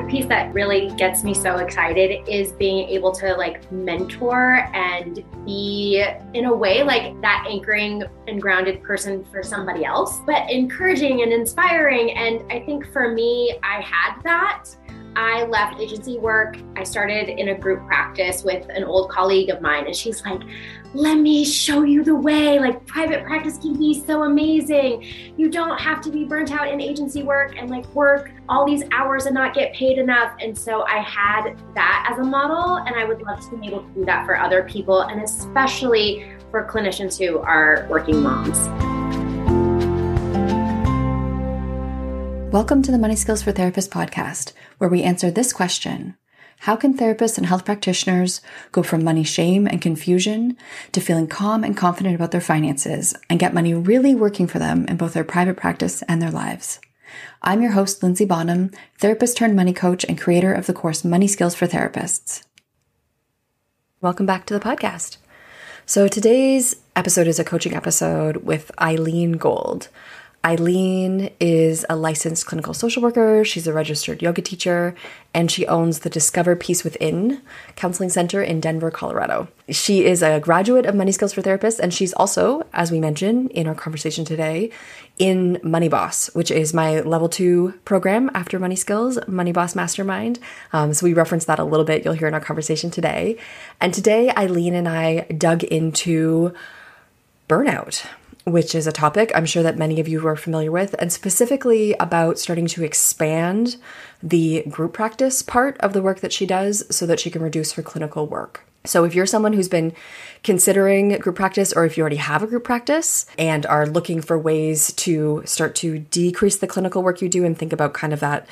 The piece that really gets me so excited is being able to like mentor and be in a way like that anchoring and grounded person for somebody else but encouraging and inspiring. And i think for me i had that I left agency work. I started in a group practice with an old colleague of mine, and she's like, Let me show you the way. Like, private practice can be so amazing. You don't have to be burnt out in agency work and like work all these hours and not get paid enough. And so I had that as a model, and I would love to be able to do that for other people, and especially for clinicians who are working moms. Welcome to the Money Skills for Therapists podcast, where we answer this question How can therapists and health practitioners go from money shame and confusion to feeling calm and confident about their finances and get money really working for them in both their private practice and their lives? I'm your host, Linzy Bonham, therapist turned money coach and creator of the course Money Skills for Therapists. Welcome back to the podcast. So today's episode is a coaching episode with Ilene Gold. Ilene is a licensed clinical social worker. She's a registered yoga teacher, and she owns the Discover Peace Within Counseling Center in Denver, Colorado. She is a graduate of Money Skills for Therapists, and she's also, as we mentioned in our conversation today, in Money Boss, which is my level two program after Money Skills, Money Boss Mastermind. Um, so we referenced that a little bit. You'll hear in our conversation today. And today, Ilene and I dug into burnout which is a topic I'm sure that many of you are familiar with, and specifically about starting to expand the group practice part of the work that she does so that she can reduce her clinical work. So, if you're someone who's been considering group practice, or if you already have a group practice and are looking for ways to start to decrease the clinical work you do and think about kind of that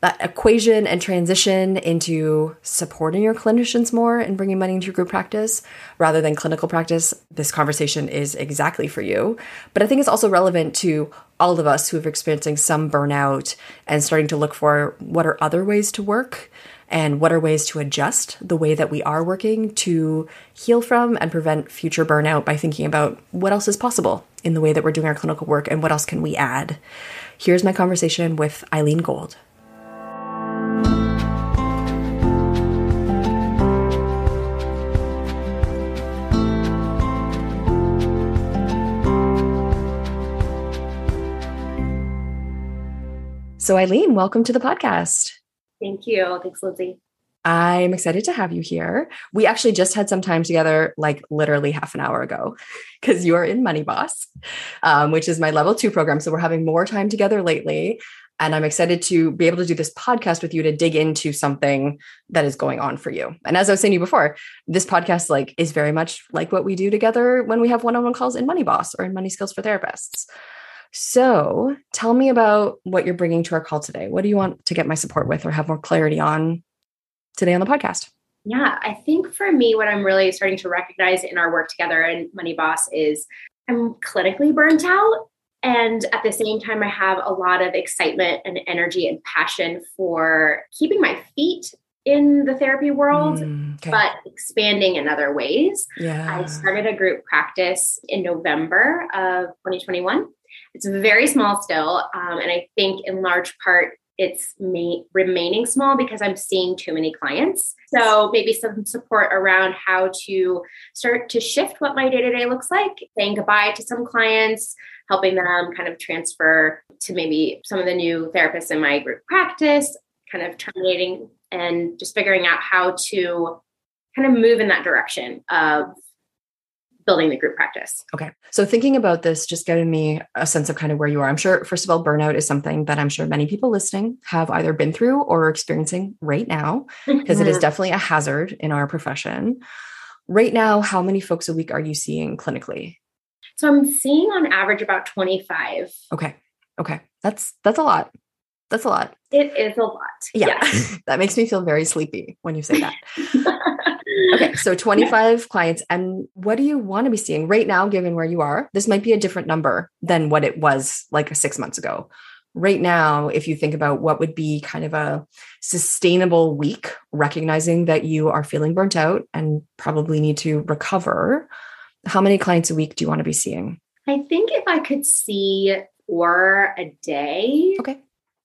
that equation and transition into supporting your clinicians more and bringing money into your group practice rather than clinical practice, this conversation is exactly for you. But I think it's also relevant to all of us who are experiencing some burnout and starting to look for what are other ways to work and what are ways to adjust the way that we are working to heal from and prevent future burnout by thinking about what else is possible in the way that we're doing our clinical work and what else can we add. Here's my conversation with Ilene Gold. So, Ilene, welcome to the podcast. Thank you. Thanks, Linzy. I'm excited to have you here. We actually just had some time together, like literally half an hour ago, because you are in Money Boss, um, which is my level two program. So we're having more time together lately. And I'm excited to be able to do this podcast with you to dig into something that is going on for you. And as I was saying to you before, this podcast like is very much like what we do together when we have one-on-one calls in Money Boss or in Money Skills for Therapists. So tell me about what you're bringing to our call today. What do you want to get my support with or have more clarity on today on the podcast? Yeah, I think for me, what I'm really starting to recognize in our work together and Money Boss is I'm clinically burnt out. And at the same time, I have a lot of excitement and energy and passion for keeping my feet in the therapy world, Mm, okay. but expanding in other ways. yeah. I started a group practice in November of 2021. It's very small still. Um, and I think in large part, it's me remaining small because I'm seeing too many clients. So maybe some support around how to start to shift what my day to day looks like, saying goodbye to some clients, helping them kind of transfer to maybe some of the new therapists in my group practice, kind of terminating and just figuring out how to kind of move in that direction of building the group practice. Okay. So thinking about this, just giving me a sense of kind of where you are. I'm sure, first of all, burnout is something that I'm sure many people listening have either been through or are experiencing right now, because it is mm-hmm. definitely a hazard in our profession. Right now, how many folks a week are you seeing clinically? So I'm seeing on average about 25. Okay. Okay. That's that's a lot. That's a lot. It is a lot. Yeah. that makes me feel very sleepy when you say that. Okay, so 25 clients. And what do you want to be seeing right now, given where you are? This might be a different number than what it was like six months ago. Right now, if you think about what would be kind of a sustainable week, recognizing that you are feeling burnt out and probably need to recover, how many clients a week do you want to be seeing? I think if I could see four a day, Okay.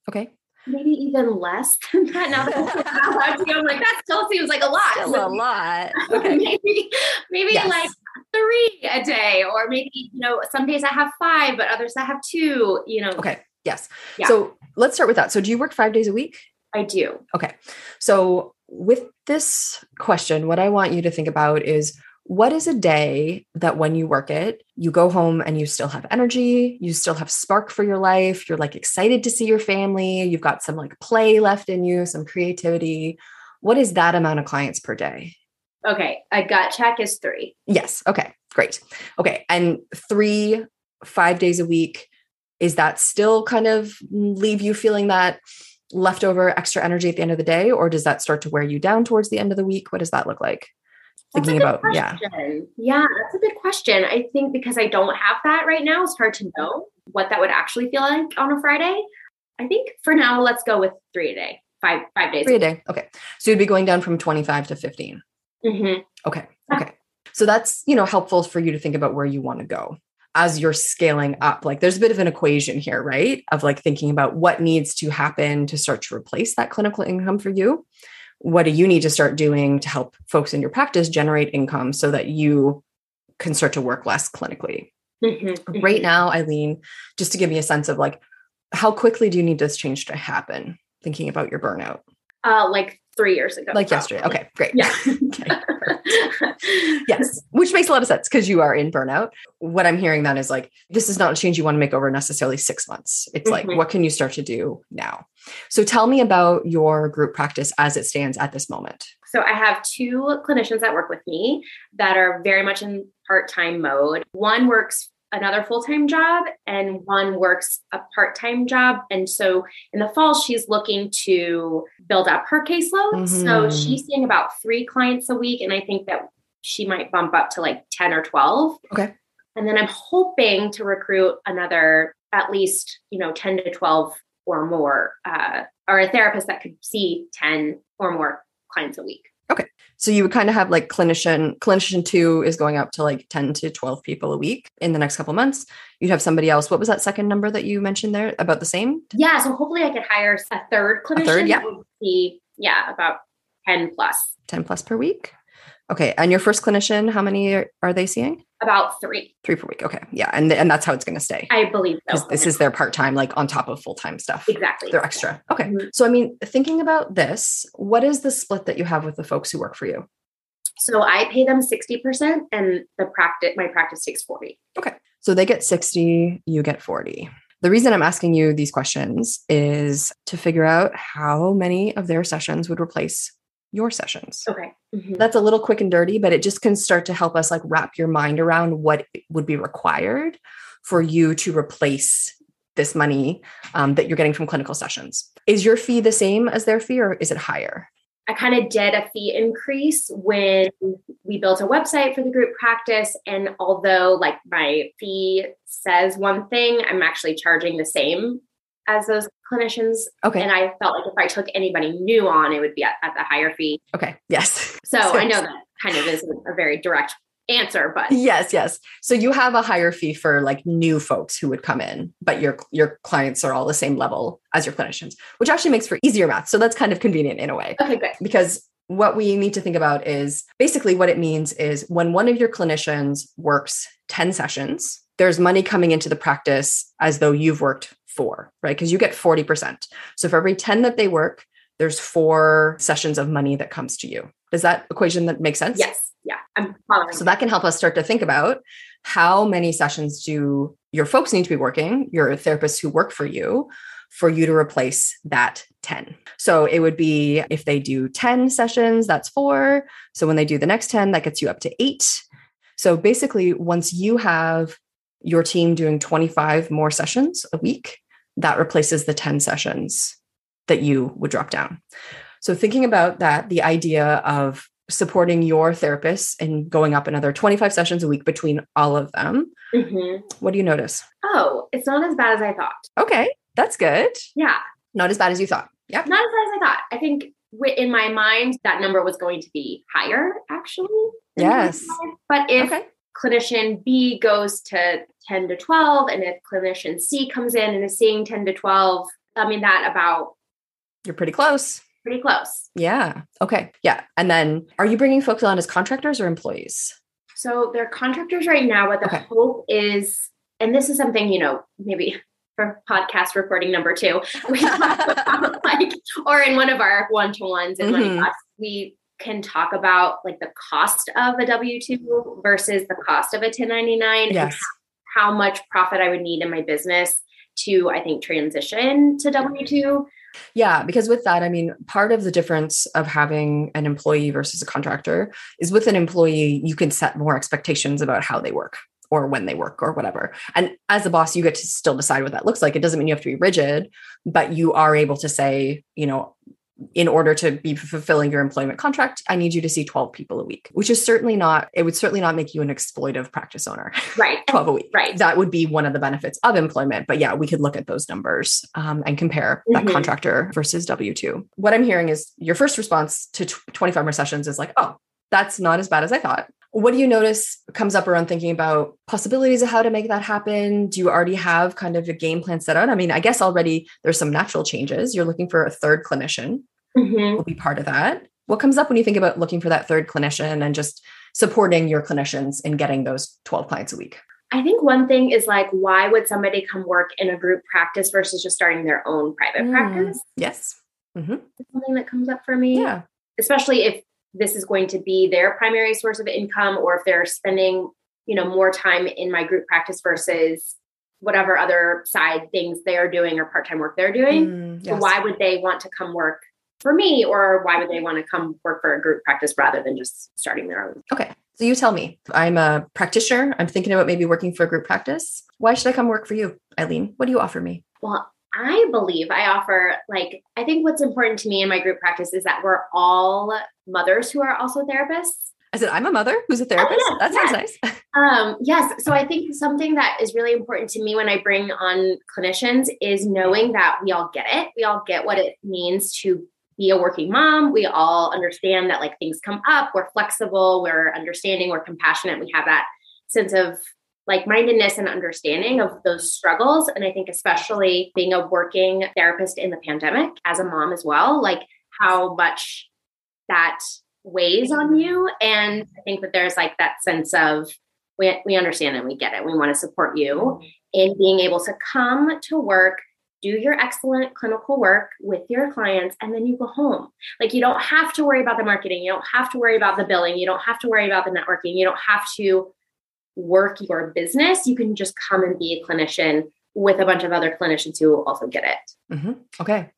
Okay. Maybe even less than that. Now that I'm thinking to I'm like, that still seems like a lot. Still a lot. Okay. maybe maybe Yes. like three a day, or maybe you know some days I have five, but others I have two. You know, Okay. Yes. Yeah. So let's start with that. So do you work five days a week? I do. Okay. So, with this question, what I want you to think about is what is a day that when you work it, you go home and you still have energy, you still have spark for your life, you're like excited to see your family, you've got some like play left in you, some creativity. What is that amount of clients per day? Okay, a gut check is three. Yes. Okay. Great. Okay. And three, five days a week, is that still kind of leave you feeling that leftover extra energy at the end of the day? Or does that start to wear you down towards the end of the week? What does that look like? That's a Thinking good about, yeah. question. Yeah, that's a good question. I think because I don't have that right now, it's hard to know what that would actually feel like on a Friday. I think for now, let's go with three a day, five five days. Three a day. Okay. So you'd be going down from 25 to 15. Mhm. Okay. Okay. So that's, you know, helpful for you to think about where you want to go as you're scaling up. Like there's a bit of an equation here, right? Of like thinking about what needs to happen to start to replace that clinical income for you. What do you need to start doing to help folks in your practice generate income so that you can start to work less clinically? Mhm. Right now, Ilene, just to give me a sense of like, how quickly do you need this change to happen? Thinking about your burnout, Uh, like three years ago. like yesterday. Okay, great. Yeah. okay. yes, which makes a lot of sense because you are in burnout. What I'm hearing then is like, this is not a change you want to make over necessarily six months. It's like, Mhm. what can you start to do now? So tell me about your group practice as it stands at this moment. So I have two clinicians that work with me that are very much in part-time mode. One works another full-time job and one works a part-time job. And so in the fall, she's looking to build up her caseload. So Mhm. she's seeing about three clients a week. And I think that she might bump up to like 10 or 12. Okay. And then I'm hoping to recruit another at least, you know, 10 to 12 or more, uh, or a therapist that could see 10 or more clients a week. So you would kind of have like clinician, clinician two is going up to like 10 to 12 people a week in the next couple of months. You'd have somebody else. What was that second number that you mentioned there? About the same? Yeah, so hopefully I could hire a third clinician. third, yeah. be yeah about ten plus. plus, 10 plus per week. Okay. And your first clinician, how many are, are they seeing? About three, Three per week. Okay. Yeah. And, and that's how it's going to stay. I believe so. This is their part time, like on top of full time stuff. exactly They're extra. Okay. Mhm. So, I mean, thinking about this, what is the split that you have with the folks who work for you? So I pay them sixty percent, and the practice my practice takes forty. Okay. So they get 60, you get 40. The reason I'm asking you these questions is to figure out how many of their sessions would replace your sessions. Okay. Mhm. That's a little quick and dirty, but it just can start to help us like wrap your mind around what would be required for you to replace this money um, that you're getting from clinical sessions. Is your fee the same as their fee or is it higher? I kind of did a fee increase when we built a website for the group practice. And although like my fee says one thing, I'm actually charging the same as those clinicians. Okay. And I felt like if I took anybody new on, it would be at, at the higher fee. Okay. Yes. So I know that kind of is a very direct answer, but yes, yes. So you have a higher fee for like new folks who would come in, but your your clients are all the same level as your clinicians, which actually makes for easier math. So that's kind of convenient in a way. okay, good. Because what we need to think about is basically what it means is when one of your clinicians works 10 sessions, there's money coming into the practice as though you've worked four, right? Because you get 40%. So for every 10 that they work, there's four sessions of money that comes to you. Does that equation that make sense? Yes. Yeah. I'm following. So that can help us start to think about how many sessions do your folks need to be working, your therapists who work for you, for you to replace that 10. So it would be if they do 10 sessions, that's four. So when they do the next 10, that gets you up to eight. So basically, once you have your team doing 25 more sessions a week, that replaces the 10 sessions that you would drop down. So thinking about that, the idea of supporting your therapist and going up another 25 sessions a week between all of them, Mhm. what do you notice? Oh, it's not as bad as I thought. Okay, that's good. Yeah. Not as bad as you thought. Yep. Not as bad as I thought. I think in my mind, that number was going to be higher, actually. Yes. But if Okay. Clinician B goes to 10 to 12, and if clinician C comes in and is seeing 10 to 12, I mean, that about You're pretty close. pretty close. Yeah. Okay. Yeah. And then are you bringing folks on as contractors or employees? So they're contractors right now, but the Okay. hope is, and this is something, you know, maybe for podcast recording number two, we talk about like, or in one of our one-to-ones in Money Mhm. Talks, we can talk about like the cost of a W-2 versus the cost of a 1099 and Yes. how much profit I would need in my business to, I think, transition to W-2. Yeah, because with that, I mean, part of the difference of having an employee versus a contractor is with an employee, you can set more expectations about how they work or when they work or whatever. And as a boss, you get to still decide what that looks like. It doesn't mean you have to be rigid, but you are able to say, you know, in order to be fulfilling your employment contract, I need you to see 12 people a week, which is certainly not, it would certainly not make you an exploitive practice owner. Right. 12 a week. Right. That would be one of the benefits of employment. But yeah, we could look at those numbers um, and compare that Mhm. contractor versus W 2. What I'm hearing is your first response to tw- 25 more sessions is like, oh, that's not as bad as I thought. What do you notice comes up around thinking about possibilities of how to make that happen? Do you already have kind of a game plan set out? I mean, I guess already there's some natural changes. You're looking for a third clinician Mhm. will be part of that. What comes up when you think about looking for that third clinician and just supporting your clinicians in getting those 12 clients a week? I think one thing is like, why would somebody come work in a group practice versus just starting their own private Mm. practice? Yes. hmm something that comes up for me. Yeah. Especially if this is going to be their primary source of income or if they're spending, you know, more time in my group practice versus whatever other side things they are doing or part-time work they're doing. Mm, So why would they want to come work for me or why would they want to come work for a group practice rather than just starting their own? Okay. So you tell me. I'm a practitioner. I'm thinking about maybe working for a group practice. Why should I come work for you, Ilene? What do you offer me? Well, I believe I offer, like, I think what's important to me in my group practice is that we're all mothers who are also therapists. I said, I'm a mother who's a therapist. yes, that sounds yes. nice. Um, yes. So I think something that is really important to me when I bring on clinicians is knowing that we all get it. We all get what it means to be a working mom. We all understand that like things come up. We're flexible. We're understanding. We're compassionate. We have that sense of like mindedness and understanding of those struggles. And I think especially being a working therapist in the pandemic as a mom as well, like how much that weighs on you. And I think that there's like that sense of we, we understand and we get it. We want to support you in being able to come to work, do your excellent clinical work with your clients, and then you go home. Like you don't have to worry about the marketing. You don't have to worry about the billing. You don't have to worry about the networking. You don't have to work your business. You can just come and be a clinician with a bunch of other clinicians who also get it. hmm Okay.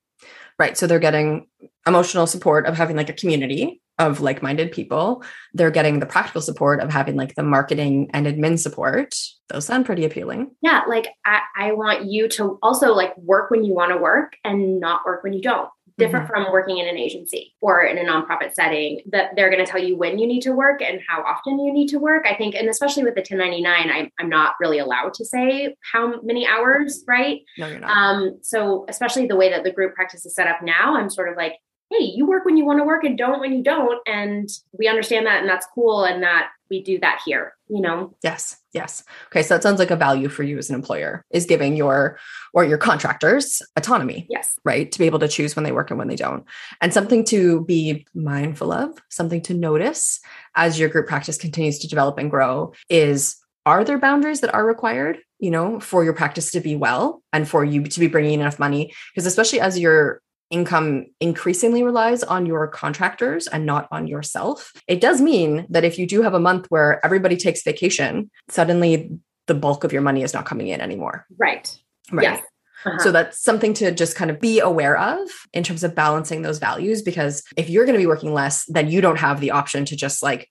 Right. So they're getting emotional support of having like a community of like minded people. They're getting the practical support of having like the marketing and admin support. Those sound pretty appealing. Yeah, like I, I want you to also like work when you want to work and not work when you don't. Different mm-hmm. from working in an agency or in a nonprofit setting that they're going to tell you when you need to work and how often you need to work i think and especially with the 1099 I'm, i'm not really allowed to say how many hours right no you're not um so especially the way that the group practice is set up now i'm sort of like hey, you work when you want to work and don't when you don't. And we understand that and that's cool. And that we do that here, you know? Yes. Yes. Okay. So that sounds like a value for you as an employer is giving your or your contractors autonomy. Yes. Right. To be able to choose when they work and when they don't. And something to be mindful of, something to notice as your group practice continues to develop and grow is are there boundaries that are required you know for your practice to be well and for you to be bringing enough money because especially as you're income increasingly relies on your contractors and not on yourself. It does mean that if you do have a month where everybody takes vacation, suddenly the bulk of your money is not coming in anymore. Right. Right. Yes. Uh-huh. So that's something to just kind of be aware of in terms of balancing those values. Because if you're going to be working less, then you don't have the option to just like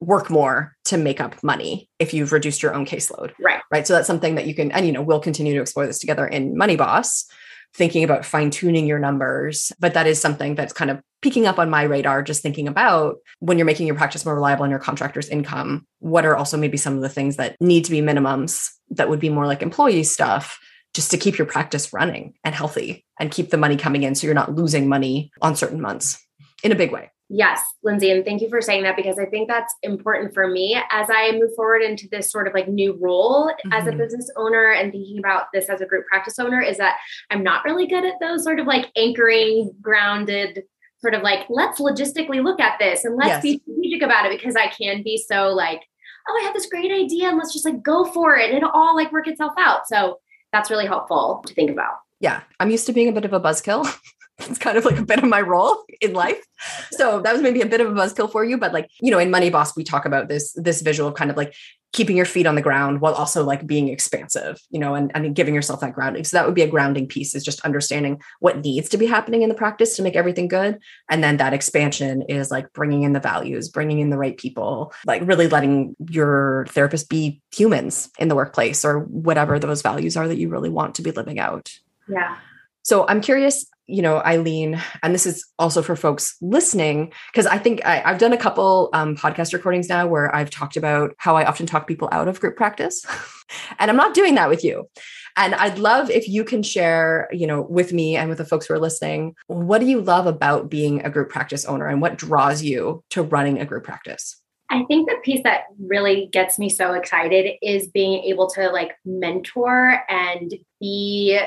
work more to make up money if you've reduced your own caseload. Right. Right. So that's something that you can, and you know, we'll continue to explore this together in Money Boss thinking about fine tuning your numbers. But that is something that's kind of peeking up on my radar, just thinking about when you're making your practice more reliable on your contractor's income, what are also maybe some of the things that need to be minimums that would be more like employee stuff just to keep your practice running and healthy and keep the money coming in so you're not losing money on certain months in a big way. Yes, Linzy, and thank you for saying that because I think that's important for me as I move forward into this sort of like new role mm-hmm. as a mm-hmm. business owner and thinking about this as a group practice owner is that I'm not really good at those sort of like anchoring, grounded, sort of like, let's logistically look at this and let's yes. be strategic about it because I can be so like, oh, I have this great idea and let's just like go for it and it'll all like work itself out. So that's really helpful to think about. Yeah. I'm used to being a bit of a buzzkill. it's kind of like a bit of my role in life. So that was maybe a bit of a buzzkill for you, but like, you know, in Money Boss, we talk about this, this visual of kind of like keeping your feet on the ground while also like being expansive, you know, and, and giving yourself that grounding. So that would be a grounding piece is just understanding what needs to be happening in the practice to make everything good. And then that expansion is like bringing in the values, bringing in the right people, like really letting your therapist be humans in the workplace or whatever those values are that you really want to be living out. Yeah. So I'm curious, you know, Ilene, and this is also for folks listening, because I think I, have done a couple um, podcast recordings now where I've talked about how I often talk people out of group practice. and I'm not doing that with you. And I'd love if you can share, you know, with me and with the folks who are listening, what do you love about being a group practice owner and what draws you to running a group practice? I think the piece that really gets me so excited is being able to like mentor and be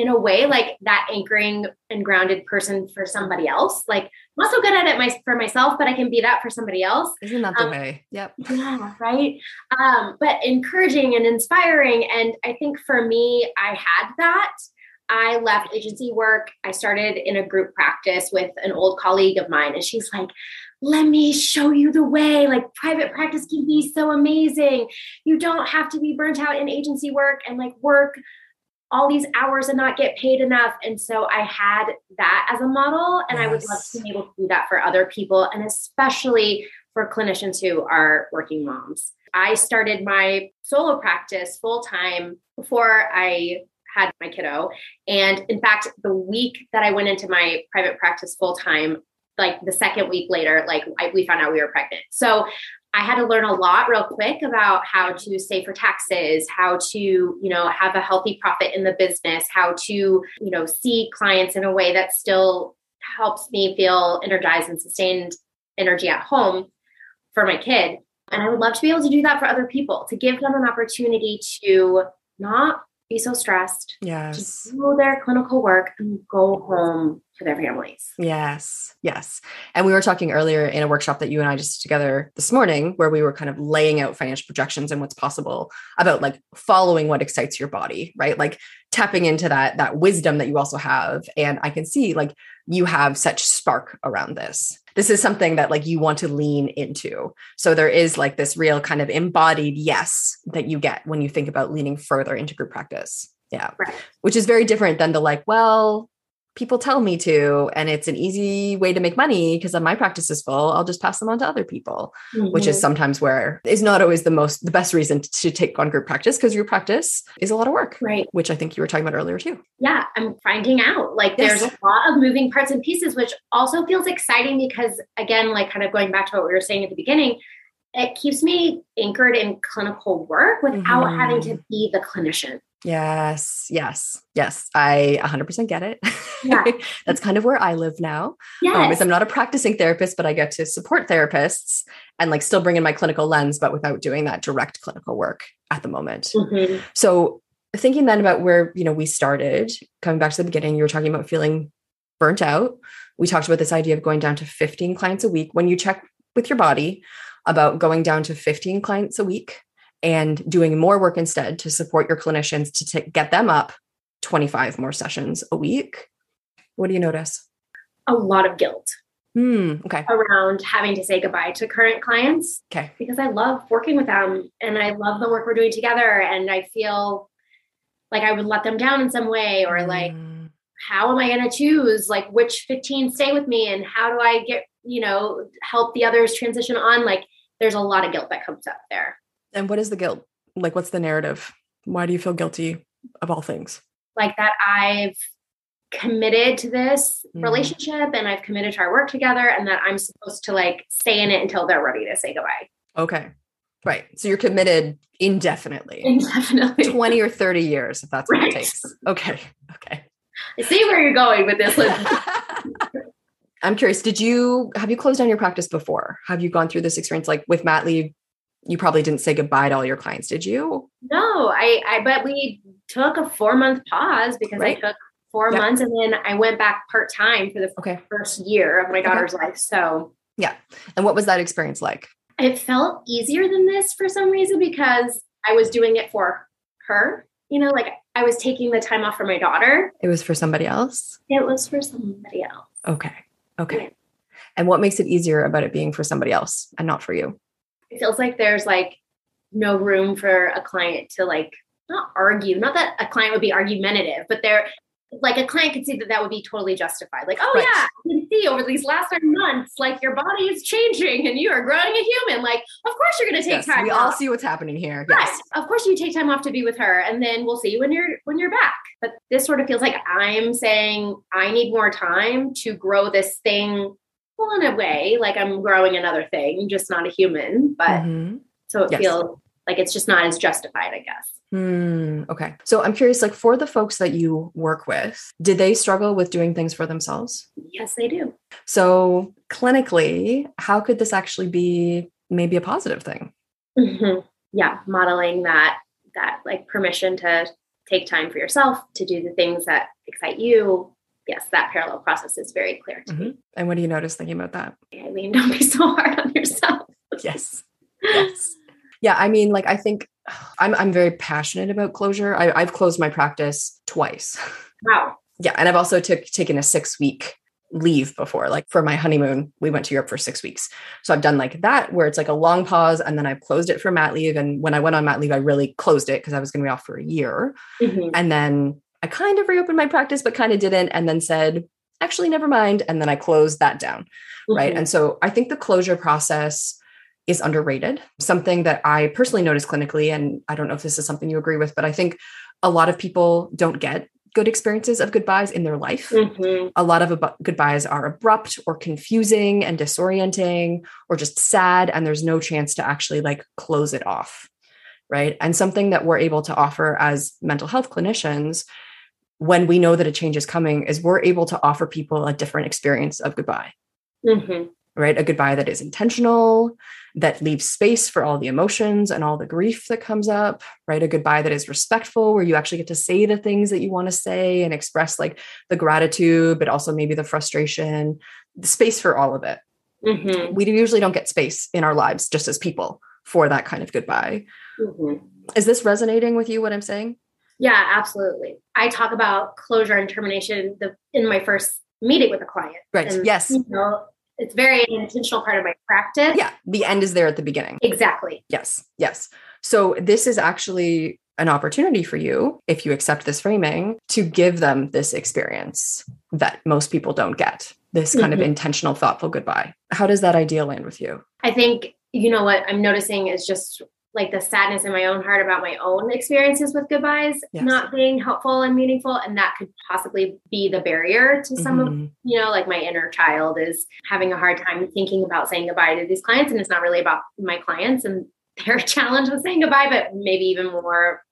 in a way like that anchoring and grounded person for somebody else. Like I'm not so good at it my, for myself, but I can be that for somebody else. Isn't that the um, way? Yep. Yeah, right. Um, but encouraging and inspiring. And I think for me, I had that. I left agency work. I started in a group practice with an old colleague of mine, and she's like, let me show you the way. Like private practice can be so amazing. You don't have to be burnt out in agency work and like work all these hours and not get paid enough. And so I had that as a model, and yes. I would love to be able to do that for other people, and especially for clinicians who are working moms. I started my solo practice full time before I had my kiddo. And in fact, the week that I went into my private practice full time, like the second week later, like I, we found out we were pregnant. So I had to learn a lot real quick about how to save for taxes, how to, you know, have a healthy profit in the business, how to, you know, see clients in a way that still helps me feel energized and sustained energy at home for my kid. And I would love to be able to do that for other people, to give them an opportunity to not be so stressed. Yes. To do their clinical work and go home to their families. Yes. Yes. And we were talking earlier in a workshop that you and I just together this morning where we were kind of laying out financial projections and what's possible about like following what excites your body, right? Like tapping into that that wisdom that you also have and I can see like you have such spark around this. This is something that like you want to lean into. So there is like this real kind of embodied yes that you get when you think about leaning further into group practice. Yeah. Right. which is very different than the like well people tell me to and it's an easy way to make money because my practice is full i'll just pass them on to other people mm-hmm. which is mm-hmm. sometimes where is not always the most the best reason to take on group practice because group practice is a lot of work right which i think you were talking about earlier too yeah i'm finding out like yes. there's a lot of moving parts and pieces which also feels exciting because again like kind of going back to what we were saying at the beginning it keeps me anchored in clinical work without mm-hmm. having to be the clinician Yes, yes, yes. I 100% get it. Yeah. That's kind of where I live now. Yes. Um, is I'm not a practicing therapist, but I get to support therapists and like still bring in my clinical lens, but without doing that direct clinical work at the moment. Mm-hmm. So thinking then about where, you know, we started, coming back to the beginning, you were talking about feeling burnt out. We talked about this idea of going down to 15 clients a week. When you check with your body about going down to 15 clients a week, and doing more work instead to support your clinicians to t- get them up 25 more sessions a week. What do you notice? A lot of guilt. Hmm, okay. Around having to say goodbye to current clients. Okay. Because I love working with them and I love the work we're doing together. And I feel like I would let them down in some way or like, hmm. how am I going to choose like which 15 stay with me and how do I get, you know, help the others transition on? Like, there's a lot of guilt that comes up there. And what is the guilt? Like, what's the narrative? Why do you feel guilty of all things? Like that I've committed to this mm. relationship and I've committed to our work together and that I'm supposed to like stay in it until they're ready to say goodbye. Okay. Right. So you're committed indefinitely. Indefinitely. 20 or 30 years, if that's right. what it takes. Okay. Okay. I see where you're going with this. I'm curious, did you have you closed down your practice before? Have you gone through this experience like with Matt leave you probably didn't say goodbye to all your clients, did you? No, I, I but we took a four month pause because right. I took four yep. months and then I went back part time for the okay. first year of my daughter's okay. life. So yeah. And what was that experience like? It felt easier than this for some reason because I was doing it for her. You know, like I was taking the time off for my daughter. It was for somebody else? It was for somebody else. Okay. Okay. Yeah. And what makes it easier about it being for somebody else and not for you? It feels like there's like no room for a client to like not argue not that a client would be argumentative but they're like a client could see that that would be totally justified like oh right. yeah I can see over these last three months like your body is changing and you are growing a human like of course you're going to take yes, time we off. all see what's happening here yes right. of course you take time off to be with her and then we'll see you when you're when you're back but this sort of feels like i'm saying i need more time to grow this thing well, in a way, like I'm growing another thing, just not a human. But mm-hmm. so it yes. feels like it's just not as justified, I guess. Hmm. okay. So I'm curious, like for the folks that you work with, did they struggle with doing things for themselves? Yes, they do. So clinically, how could this actually be maybe a positive thing? Mm-hmm. Yeah, modeling that that like permission to take time for yourself to do the things that excite you yes, that parallel process is very clear to mm-hmm. me. And what do you notice thinking about that? I mean, don't be so hard on yourself. yes. Yes. Yeah. I mean, like I think I'm I'm very passionate about closure. I, I've closed my practice twice. Wow. Yeah. And I've also took taken a six week leave before. Like for my honeymoon, we went to Europe for six weeks. So I've done like that where it's like a long pause and then I've closed it for mat leave. And when I went on mat leave, I really closed it because I was going to be off for a year. Mm-hmm. And then I kind of reopened my practice, but kind of didn't, and then said, actually, never mind. And then I closed that down. Mm-hmm. Right. And so I think the closure process is underrated, something that I personally notice clinically. And I don't know if this is something you agree with, but I think a lot of people don't get good experiences of goodbyes in their life. Mm-hmm. A lot of ab- goodbyes are abrupt or confusing and disorienting or just sad, and there's no chance to actually like close it off. Right. And something that we're able to offer as mental health clinicians when we know that a change is coming is we're able to offer people a different experience of goodbye mm-hmm. right a goodbye that is intentional that leaves space for all the emotions and all the grief that comes up right a goodbye that is respectful where you actually get to say the things that you want to say and express like the gratitude but also maybe the frustration the space for all of it mm-hmm. we usually don't get space in our lives just as people for that kind of goodbye mm-hmm. is this resonating with you what i'm saying yeah, absolutely. I talk about closure and termination the, in my first meeting with a client. Right. And, yes. You know, it's very intentional part of my practice. Yeah. The end is there at the beginning. Exactly. Yes. Yes. So this is actually an opportunity for you, if you accept this framing, to give them this experience that most people don't get this kind Mhm. of intentional, thoughtful goodbye. How does that idea land with you? I think, you know, what I'm noticing is just like the sadness in my own heart about my own experiences with goodbyes Yes. not being helpful and meaningful. And that could possibly be the barrier to some of, Mhm. you know, like my inner child is having a hard time thinking about saying goodbye to these clients. And it's not really about my clients and their challenge with saying goodbye, but maybe even more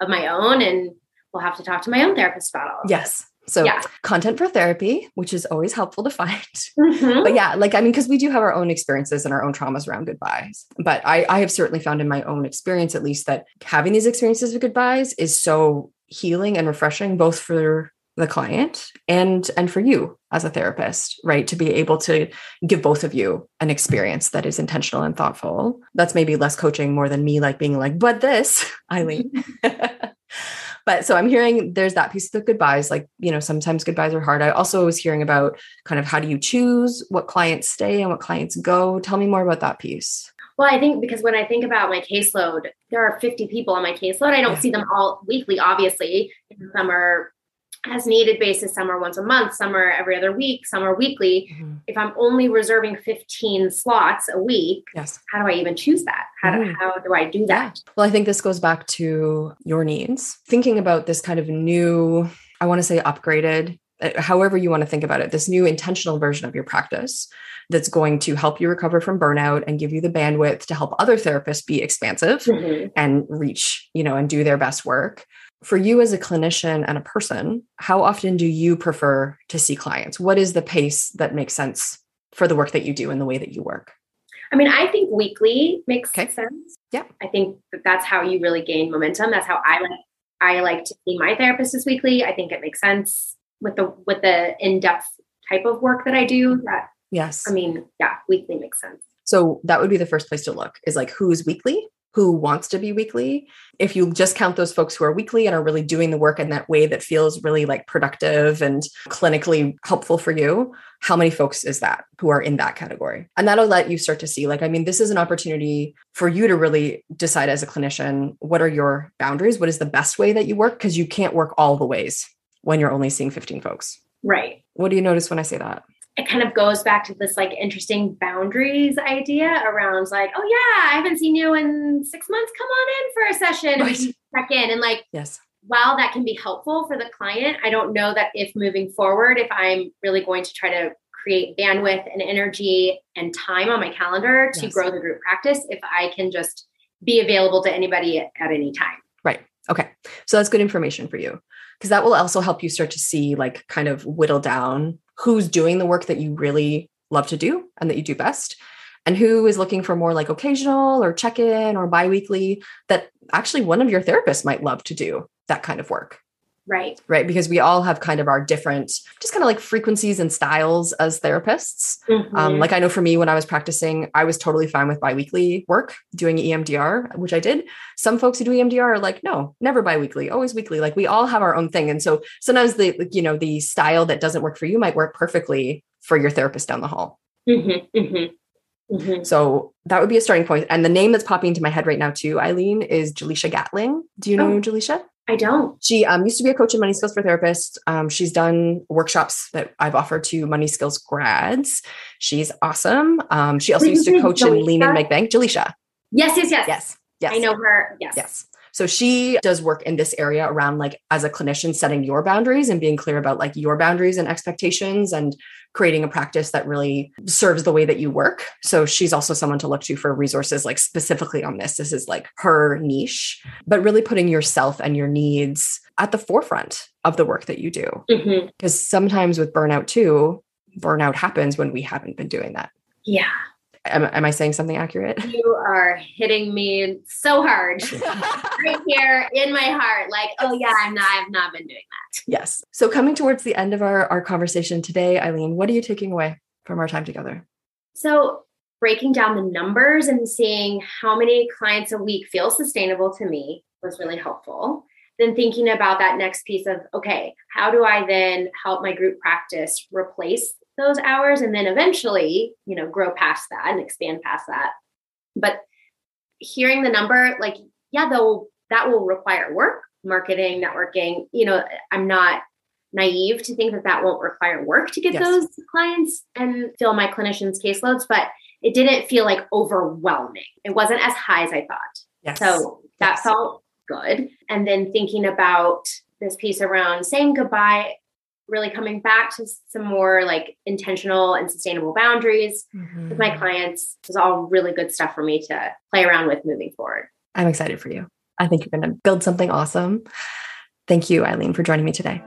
of my own. And we'll have to talk to my own therapist about all of Yes. So, Yeah. content for therapy, which is always helpful to find. Mhm. but yeah, like I mean, because we do have our own experiences and our own traumas around goodbyes. But I, I have certainly found in my own experience, at least, that having these experiences with goodbyes is so healing and refreshing, both for the client and and for you as a therapist right to be able to give both of you an experience that is intentional and thoughtful that's maybe less coaching more than me like being like but this ilene but so i'm hearing there's that piece of the goodbyes like you know sometimes goodbyes are hard i also was hearing about kind of how do you choose what clients stay and what clients go tell me more about that piece Well, I think because when I think about my caseload, there are 50 people on my caseload. I don't Yeah. see them all weekly, obviously. Some are as needed basis, some are once a month, some are every other week, some are weekly. If I'm only reserving 15 slots a week, yes how do I even choose that? How do, Mhm. how do I do that? Well, I think this goes back to your needs. Thinking about this kind of new, I want to say upgraded, uh, however you want to think about it, this new intentional version of your practice that's going to help you recover from burnout and give you the bandwidth to help other therapists be expansive Mhm. and reach, you know, and do their best work. For you as a clinician and a person, how often do you prefer to see clients? What is the pace that makes sense for the work that you do and the way that you work? I mean, I think weekly makes Okay. sense. Yeah. I think that that's how you really gain momentum. That's how I like I like to see my therapist is weekly. I think it makes sense with the with the in-depth type of work that I do. That Yes. I mean, yeah, weekly makes sense. So that would be the first place to look is like who's weekly, who wants to be weekly. If you just count those folks who are weekly and are really doing the work in that way that feels really like productive and clinically helpful for you, how many folks is that who are in that category? And that'll let you start to see like, I mean, this is an opportunity for you to really decide as a clinician what are your boundaries? What is the best way that you work? Because you can't work all the ways when you're only seeing 15 folks. Right. What do you notice when I say that? It kind of goes back to this like interesting boundaries idea around like, oh yeah, I haven't seen you in six months. Come on in for a session Right. check in. And like Yes. while that can be helpful for the client, I don't know that if moving forward, if I'm really going to try to create bandwidth and energy and time on my calendar to Yes. grow the group practice, if I can just be available to anybody at, at any time. Right. Okay. So that's good information for you because that will also help you start to see, like, kind of whittle down who's doing the work that you really love to do and that you do best, and who is looking for more like occasional or check in or biweekly that actually one of your therapists might love to do that kind of work. Right. Right. Because we all have kind of our different, just kind of like frequencies and styles as therapists. Um, Mhm. like I know for me, when I was practicing, I was totally fine with biweekly work, doing EMDR, which I did. Some folks who do EMDR are like, no, never biweekly, always weekly. Like we all have our own thing, and so sometimes the you know the style that doesn't work for you might work perfectly for your therapist down the hall. Mhm, mhm, mhm. So that would be a starting point. And the name that's popping into my head right now too, Ilene, is Jaleisha Gatling. Do you know Oh. I don't. She um, used to be a coach in money skills for therapists. Um, she's done workshops that I've offered to money skills grads. She's awesome. Um, she also used to coach in Lean and Jaleisha? Make Bank. Jaleisha. Yes, yes, yes. Yes. Yes. I know her. Yes. Yes. So she does work in this area around like as a clinician setting your boundaries and being clear about like your boundaries and expectations and creating a practice that really serves the way that you work. So she's also someone to look to for resources like specifically on this. This is like her niche, but really putting yourself and your needs at the forefront of the work that you do. Mm-hmm. Because sometimes with burnout too, burnout happens when we haven't been doing that. Yeah. Am, am I saying something accurate? You are hitting me so hard right here in my heart. Like, oh yeah, I'm not, I've not been doing that. Yes. So coming towards the end of our, our conversation today, Ilene, what are you taking away from our time together? So breaking down the numbers and seeing how many clients a week feel sustainable to me was really helpful. Then thinking about that next piece of, okay, how do I then help my group practice replace those hours and then eventually, you know, grow past that and expand past that. But hearing the number, like, yeah, though that will require work, marketing, networking. You know, I'm not naive to think that that won't require work to get yes. those clients and fill my clinicians' caseloads, but it didn't feel like overwhelming. It wasn't as high as I thought. Yes. So that yes. felt good. And then thinking about this piece around saying goodbye, really coming back to some more like intentional and sustainable boundaries mm-hmm. with my clients was all really good stuff for me to play around with moving forward. I'm excited for you. I think you're going to build something awesome. Thank you, Ilene, for joining me today.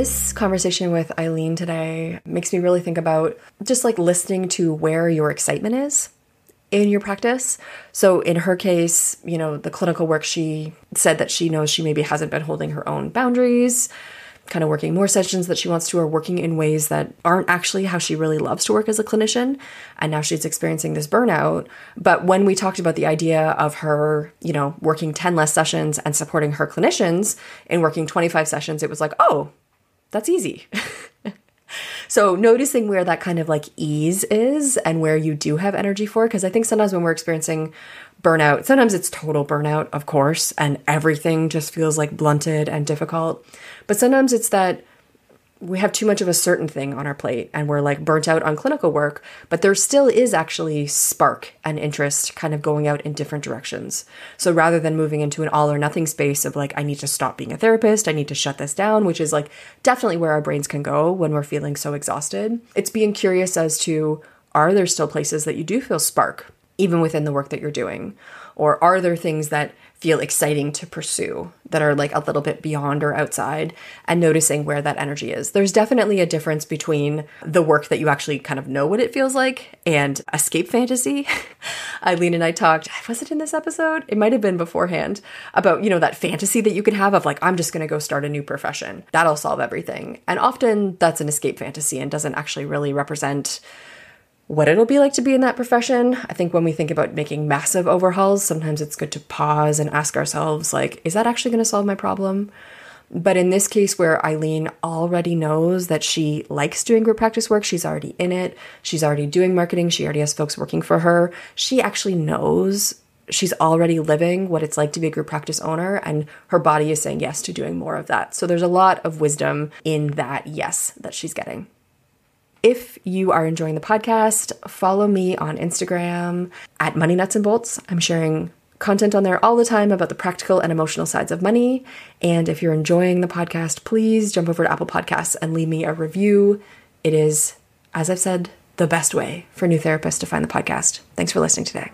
This conversation with Ilene today makes me really think about just like listening to where your excitement is in your practice. So in her case, you know, the clinical work she said that she knows she maybe hasn't been holding her own boundaries, kind of working more sessions that she wants to or working in ways that aren't actually how she really loves to work as a clinician. And now she's experiencing this burnout. But when we talked about the idea of her, you know, working 10 less sessions and supporting her clinicians in working 25 sessions, it was like, oh, that's easy. so noticing where that kind of like ease is and where you do have energy for because I think sometimes when we're experiencing burnout, sometimes it's total burnout, of course, and everything just feels like blunted and difficult. But sometimes it's that we have too much of a certain thing on our plate and we're like burnt out on clinical work, but there still is actually spark and interest kind of going out in different directions. So rather than moving into an all or nothing space of like, I need to stop being a therapist, I need to shut this down, which is like definitely where our brains can go when we're feeling so exhausted, it's being curious as to are there still places that you do feel spark, even within the work that you're doing? Or are there things that feel exciting to pursue that are like a little bit beyond or outside and noticing where that energy is. There's definitely a difference between the work that you actually kind of know what it feels like and escape fantasy. Ilene and I talked, was it in this episode? It might have been beforehand about, you know, that fantasy that you can have of like, I'm just going to go start a new profession. That'll solve everything. And often that's an escape fantasy and doesn't actually really represent what it'll be like to be in that profession. I think when we think about making massive overhauls, sometimes it's good to pause and ask ourselves, like, is that actually going to solve my problem? But in this case, where Ilene already knows that she likes doing group practice work, she's already in it, she's already doing marketing, she already has folks working for her, she actually knows she's already living what it's like to be a group practice owner, and her body is saying yes to doing more of that. So there's a lot of wisdom in that yes that she's getting. If you are enjoying the podcast, follow me on Instagram at Money Nuts and Bolts. I'm sharing content on there all the time about the practical and emotional sides of money. And if you're enjoying the podcast, please jump over to Apple Podcasts and leave me a review. It is, as I've said, the best way for new therapists to find the podcast. Thanks for listening today.